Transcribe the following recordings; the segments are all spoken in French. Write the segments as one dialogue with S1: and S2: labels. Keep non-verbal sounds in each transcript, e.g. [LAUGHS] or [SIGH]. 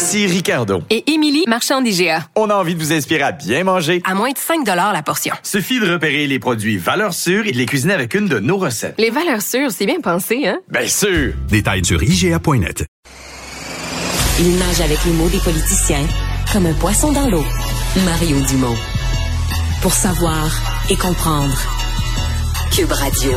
S1: Ici Ricardo.
S2: Et Émilie, marchand d'IGA.
S1: On a envie de vous inspirer à bien manger.
S2: À moins de 5 la portion.
S1: Suffit de repérer les produits valeurs sûres et de les cuisiner avec une de nos recettes.
S2: Les valeurs sûres, c'est bien pensé, hein?
S1: Bien sûr!
S3: Détails sur IGA.net.
S4: Il nage avec les mots des politiciens comme un poisson dans l'eau. Mario Dumont. Pour savoir et comprendre. Cube Radio.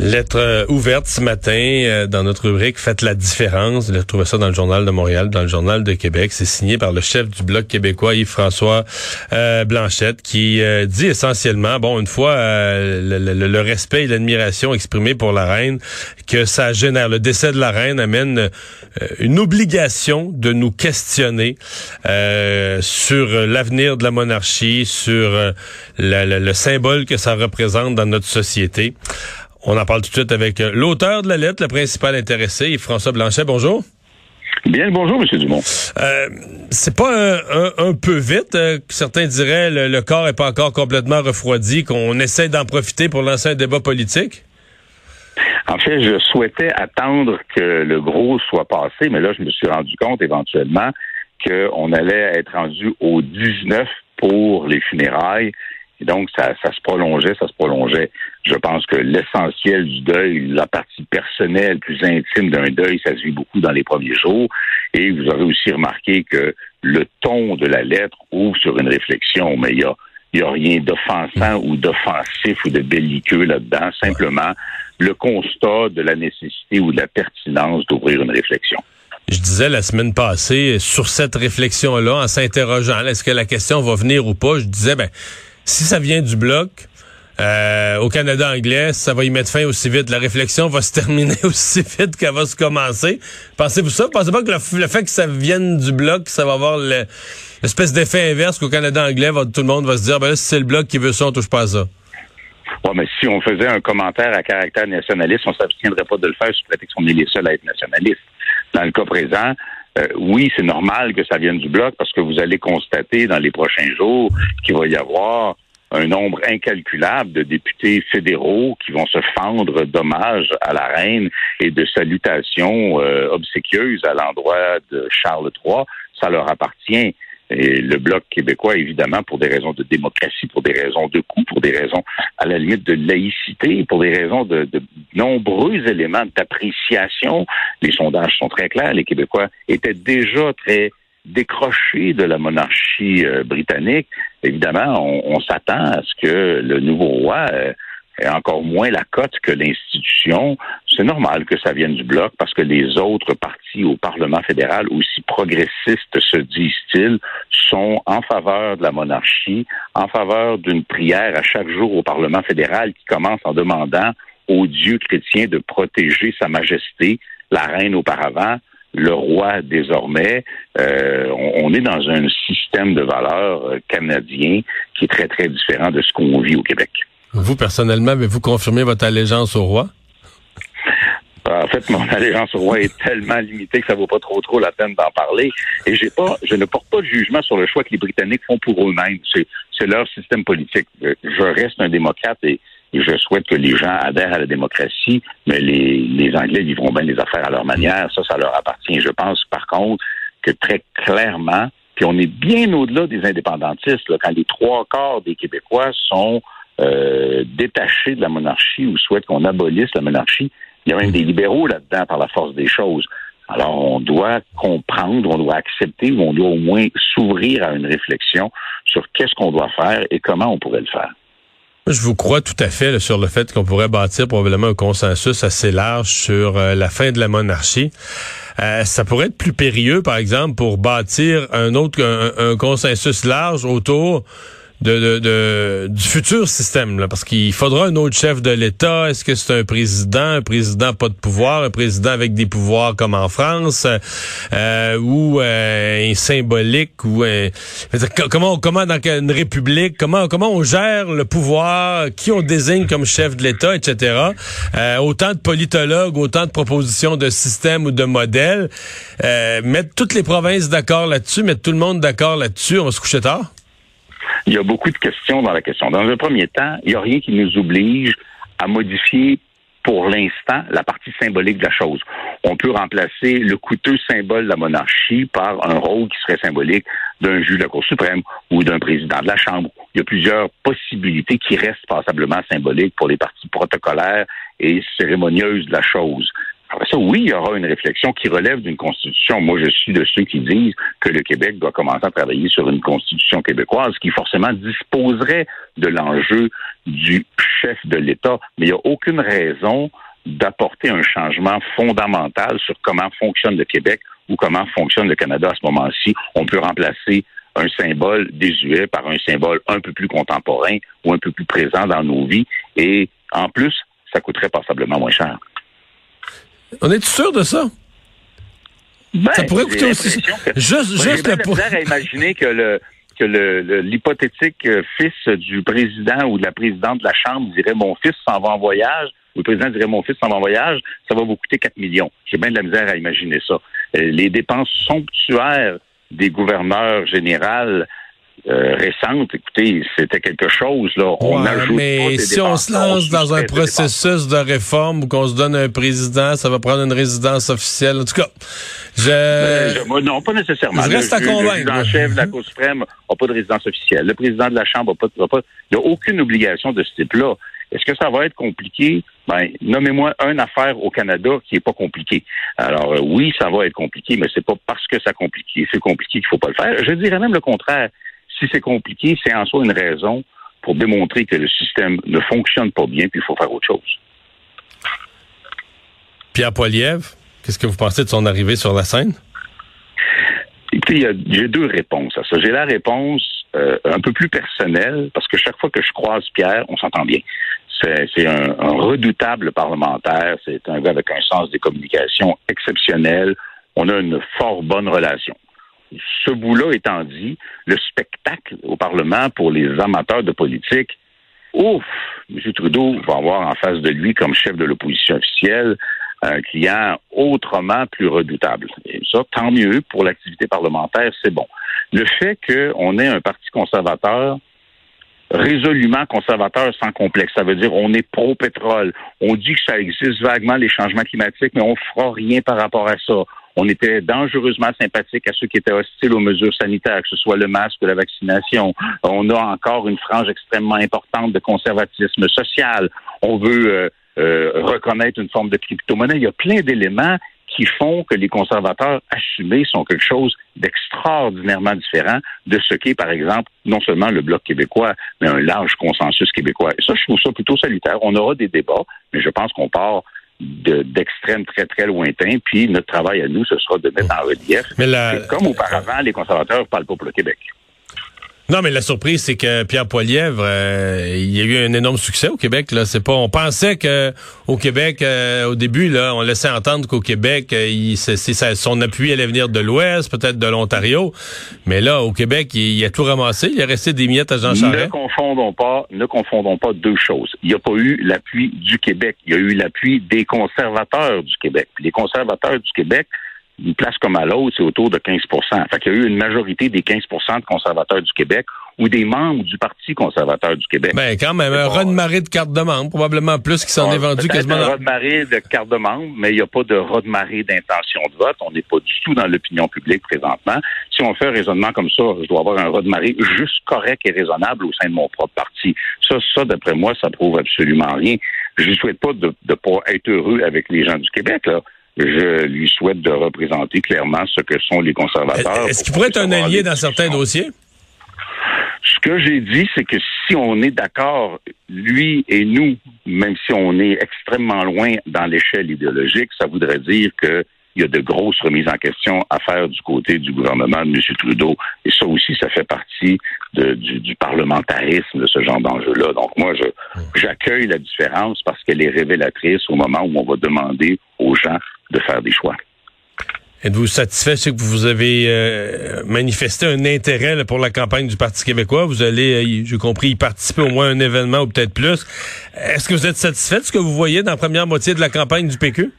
S5: Lettre euh, ouverte ce matin euh, dans notre rubrique Faites la différence. J'ai trouvé ça dans le journal de Montréal, dans le journal de Québec. C'est signé par le chef du Bloc québécois, Yves-François euh, Blanchette, qui dit essentiellement, bon, une fois le, le, respect et l'admiration exprimés pour la reine, que ça génère, le décès de la reine amène une obligation de nous questionner sur l'avenir de la monarchie, sur le symbole que ça représente dans notre société. On en parle tout de suite avec euh, l'auteur de la lettre, le principal intéressé, François Blanchet. Bonjour.
S6: Bien bonjour, M. Dumont.
S5: Euh, c'est pas un, peu vite, euh, certains diraient le, le corps est pas encore complètement refroidi, qu'on essaie d'en profiter pour lancer un débat politique?
S6: En fait, je souhaitais attendre que le gros soit passé, mais là, je me suis rendu compte éventuellement qu'on allait être rendu au 19 pour les funérailles et donc, ça, ça se prolongeait, ça se prolongeait. Je pense que l'essentiel du deuil, la partie personnelle, plus intime d'un deuil, ça se vit beaucoup dans les premiers jours. Et vous aurez aussi remarqué que le ton de la lettre ouvre sur une réflexion, mais il y a, y a rien d'offensant ou d'offensif ou de belliqueux là-dedans. Simplement, le constat de la nécessité ou de la pertinence d'ouvrir une réflexion.
S5: Je disais la semaine passée, sur cette réflexion-là, en s'interrogeant, est-ce que la question va venir ou pas, je disais, ben, si ça vient du bloc, euh, au Canada anglais, ça va y mettre fin aussi vite. La réflexion va se [LAUGHS] terminer aussi vite qu'elle va se commencer. Pensez-vous ça? Pensez pas que le, fait que ça vienne du bloc, ça va avoir l'espèce d'effet inverse qu'au Canada anglais, tout le monde va se dire, ben là, si c'est le bloc qui veut ça, on touche pas à ça.
S6: Ouais, mais si on faisait un commentaire à caractère nationaliste, on s'abstiendrait pas de le faire sous prétexte qu'on est les seuls à être nationalistes. Dans le cas présent, euh, oui, c'est normal que ça vienne du bloc parce que vous allez constater dans les prochains jours qu'il va y avoir un nombre incalculable de députés fédéraux qui vont se fendre d'hommages à la reine et de salutations euh, obséquieuses à l'endroit de Charles III. Ça leur appartient. Et le Bloc québécois, évidemment, pour des raisons de démocratie, pour des raisons de coût, pour des raisons à la limite de laïcité, pour des raisons de, nombreux éléments d'appréciation. Les sondages sont très clairs. Les Québécois étaient déjà très décrochés de la monarchie euh, britannique. Évidemment, on, on s'attend à ce que le nouveau roi euh, et encore moins la cote que l'institution, c'est normal que ça vienne du bloc parce que les autres partis au Parlement fédéral, aussi progressistes se disent-ils, sont en faveur de la monarchie, en faveur d'une prière à chaque jour au Parlement fédéral qui commence en demandant aux dieux chrétiens de protéger Sa Majesté, la reine auparavant, le roi désormais. Euh, on, est dans un système de valeurs euh, canadien qui est très, très différent de ce qu'on vit au Québec.
S5: Vous, personnellement, avez-vous confirmé votre allégeance au roi?
S6: En fait, mon [LAUGHS] allégeance au roi est tellement limitée que ça vaut pas trop trop la peine d'en parler. Et j'ai pas, je ne porte pas de jugement sur le choix que les Britanniques font pour eux-mêmes. C'est leur système politique. Je reste un démocrate et, je souhaite que les gens adhèrent à la démocratie, mais les, Anglais vivront bien les affaires à leur manière. Ça, ça leur appartient. Je pense, par contre, que très clairement, puis on est bien au-delà des indépendantistes, quand les trois quarts des Québécois sont euh, de la monarchie ou souhaitent qu'on abolisse la monarchie. Il y a même des libéraux là-dedans par la force des choses. Alors, on doit comprendre, on doit accepter ou on doit au moins s'ouvrir à une réflexion sur qu'est-ce qu'on doit faire et comment on pourrait le faire.
S5: Je vous crois tout à fait sur le fait qu'on pourrait bâtir probablement un consensus assez large sur euh, la fin de la monarchie. Euh, ça pourrait être plus périlleux, par exemple, pour bâtir un autre un consensus large autour de, de, du futur système, là, parce qu'il faudra un autre chef de l'État. Est-ce que c'est un président, un président pas de pouvoir, un président avec des pouvoirs comme en France, euh, ou euh, un symbolique, ou un, comment, comment dans une république, comment, comment on gère le pouvoir, qui on désigne comme chef de l'État, etc. Euh, autant de politologues, autant de propositions de systèmes ou de modèles. Euh, mettre toutes les provinces d'accord là-dessus, mettre tout le monde d'accord là-dessus, on va se coucher tard?
S6: Il y a beaucoup de questions dans la question. Dans un premier temps, il n'y a rien qui nous oblige à modifier pour l'instant la partie symbolique de la chose. On peut remplacer le coûteux symbole de la monarchie par un rôle qui serait symbolique d'un juge de la Cour suprême ou d'un président de la Chambre. Il y a plusieurs possibilités qui restent passablement symboliques pour les parties protocolaires et cérémonieuses de la chose. Après ça, oui, il y aura une réflexion qui relève d'une constitution. Moi, je suis de ceux qui disent que le Québec doit commencer à travailler sur une constitution québécoise qui forcément disposerait de l'enjeu du chef de l'État. Mais il n'y a aucune raison d'apporter un changement fondamental sur comment fonctionne le Québec ou comment fonctionne le Canada à ce moment-ci. On peut remplacer un symbole désuet par un symbole un peu plus contemporain ou un peu plus présent dans nos vies. Et en plus, ça coûterait passablement moins cher.
S5: On est sûr de ça?
S6: Ben,
S5: ça pourrait coûter aussi.
S6: juste, juste le à imaginer que le que l'hypothétique euh, fils du président ou de la présidente de la Chambre dirait mon fils s'en va en voyage, ou le président dirait mon fils s'en va en voyage, ça va vous coûter 4 millions. J'ai bien de la misère à imaginer ça. Euh, les dépenses somptuaires des gouverneurs généraux euh, récente, écoutez, c'était quelque chose. Là.
S5: On mais si on se lance dans un processus de réforme où qu'on se donne un président, ça va prendre une résidence officielle. En tout cas, je...
S6: non, pas nécessairement.
S5: Je reste à convaincre.
S6: Le chef de la Cour suprême n'a pas de résidence officielle. Le président de la Chambre n'a pas, Il n'y a aucune obligation de ce type-là. Est-ce que ça va être compliqué? Ben, nommez-moi une affaire au Canada qui n'est pas compliquée. Alors, euh, oui, ça va être compliqué, mais c'est pas parce que ça compliqué, c'est compliqué qu'il faut pas le faire. Je dirais même le contraire si c'est compliqué, c'est en soi une raison pour démontrer que le système ne fonctionne pas bien, puis il faut faire autre chose.
S5: Pierre Poilievre, qu'est-ce que vous pensez de son arrivée sur la scène?
S6: Écoutez, j'ai deux réponses à ça. J'ai la réponse euh, un peu plus personnelle, parce que chaque fois que je croise Pierre, on s'entend bien. C'est un, un, redoutable parlementaire, c'est un gars avec un sens des communications exceptionnel. On a une fort bonne relation ce bout-là étant dit, le spectacle au Parlement pour les amateurs de politique, ouf, M. Trudeau va avoir en face de lui comme chef de l'opposition officielle un client autrement plus redoutable. Et ça, tant mieux pour l'activité parlementaire, c'est bon. Le fait qu'on ait un parti conservateur résolument conservateur sans complexe. Ça veut dire on est pro-pétrole. On dit que ça existe vaguement les changements climatiques, mais on fera rien par rapport à ça. On était dangereusement sympathique à ceux qui étaient hostiles aux mesures sanitaires, que ce soit le masque ou la vaccination. On a encore une frange extrêmement importante de conservatisme social. On veut euh, euh, reconnaître une forme de crypto-monnaie. Il y a plein d'éléments qui font que les conservateurs assumés sont quelque chose d'extraordinairement différent de ce qu'est, par exemple, non seulement le Bloc québécois, mais un large consensus québécois. Et ça, je trouve ça plutôt salutaire. On aura des débats, mais je pense qu'on part d'extrêmes très, très lointains. Puis notre travail à nous, ce sera de mettre en relief que, comme auparavant, les conservateurs parlent pas pour le Québec.
S5: Non, mais la surprise, c'est que Pierre Poilièvre, euh, il y a eu un énorme succès au Québec. Là, c'est pas. On pensait que au Québec, euh, au début, là, on laissait entendre qu'au Québec, euh, il, son appui allait venir de l'Ouest, peut-être de l'Ontario. Mais là, au Québec, il, a tout ramassé. Il a resté des miettes à Jean Charest.
S6: Ne confondons pas, ne confondons pas deux choses. Il n'y a pas eu l'appui du Québec. Il y a eu l'appui des conservateurs du Québec. les conservateurs du Québec une place comme à l'autre, c'est autour de 15% Fait qu'il y a eu une majorité des 15% de conservateurs du Québec ou des membres du Parti conservateur du Québec.
S5: Ben, quand même, un raz-de-marée de cartes de membres, probablement plus qui s'en est vendu quasiment.
S6: un raz-de-marée de cartes de membres, mais il n'y a pas de raz-de-marée d'intention de vote. On n'est pas du tout dans l'opinion publique présentement. Si on fait un raisonnement comme ça, je dois avoir un raz-de-marée juste correct et raisonnable au sein de mon propre parti. Ça, ça, d'après moi, ça prouve absolument rien. Je ne souhaite pas de ne pas être heureux avec les gens du Québec, là je lui souhaite de représenter clairement ce que sont les conservateurs.
S5: Est-ce qu'il pourrait être un allié dans certains dossiers?
S6: Ce que j'ai dit, c'est que si on est d'accord, lui et nous, même si on est extrêmement loin dans l'échelle idéologique, ça voudrait dire qu'il il y a de grosses remises en question à faire du côté du gouvernement de M. Trudeau. Et ça aussi, ça fait partie de, du, du, parlementarisme de ce genre d'enjeu-là. Donc moi, j'accueille la différence parce qu'elle est révélatrice au moment où on va demander de faire des choix.
S5: Êtes-vous satisfait? Ce que vous avez euh, manifesté un intérêt pour la campagne du Parti québécois? Vous allez, euh, j'ai compris, y participer au moins à un événement ou peut-être plus. Est-ce que vous êtes satisfait de ce que vous voyez dans la première moitié de la campagne du PQ?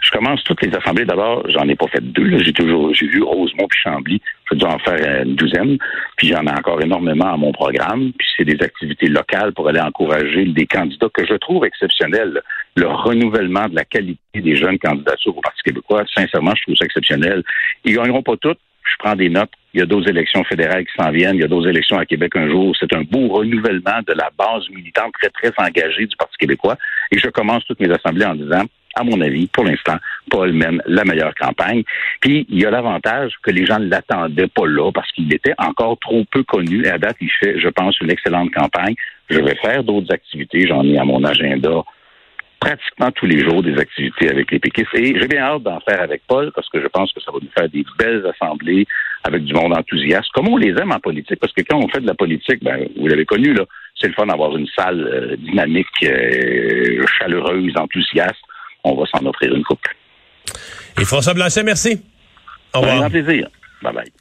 S6: Je commence toutes les assemblées. D'abord, j'en ai pas fait deux. J'ai toujours, j'ai vu Rosemont puis Chambly. Je dois en faire une douzaine. Puis j'en ai encore énormément à mon programme. Puis c'est des activités locales pour aller encourager des candidats que je trouve exceptionnels. Le renouvellement de la qualité des jeunes candidatures au Parti québécois, sincèrement, je trouve ça exceptionnel. Ils gagneront pas toutes. Je prends des notes. Il y a d'autres élections fédérales qui s'en viennent. Il y a d'autres élections à Québec un jour. C'est un beau renouvellement de la base militante très, très engagée du Parti québécois. Et je commence toutes mes assemblées en disant à mon avis, pour l'instant, Paul mène la meilleure campagne. Puis, il y a l'avantage que les gens ne l'attendaient pas là parce qu'il était encore trop peu connu. À date, il fait, je pense, une excellente campagne. Je vais faire d'autres activités. J'en ai à mon agenda pratiquement tous les jours des activités avec les péquistes. Et j'ai bien hâte d'en faire avec Paul parce que je pense que ça va nous faire des belles assemblées avec du monde enthousiaste, comme on les aime en politique. Parce que quand on fait de la politique, ben, vous l'avez connu, là, c'est le fun d'avoir une salle euh, dynamique, euh, chaleureuse, enthousiaste on va s'en offrir une coupe.
S5: Et François Blanchet, merci.
S6: Au revoir. Un plaisir. Bye bye.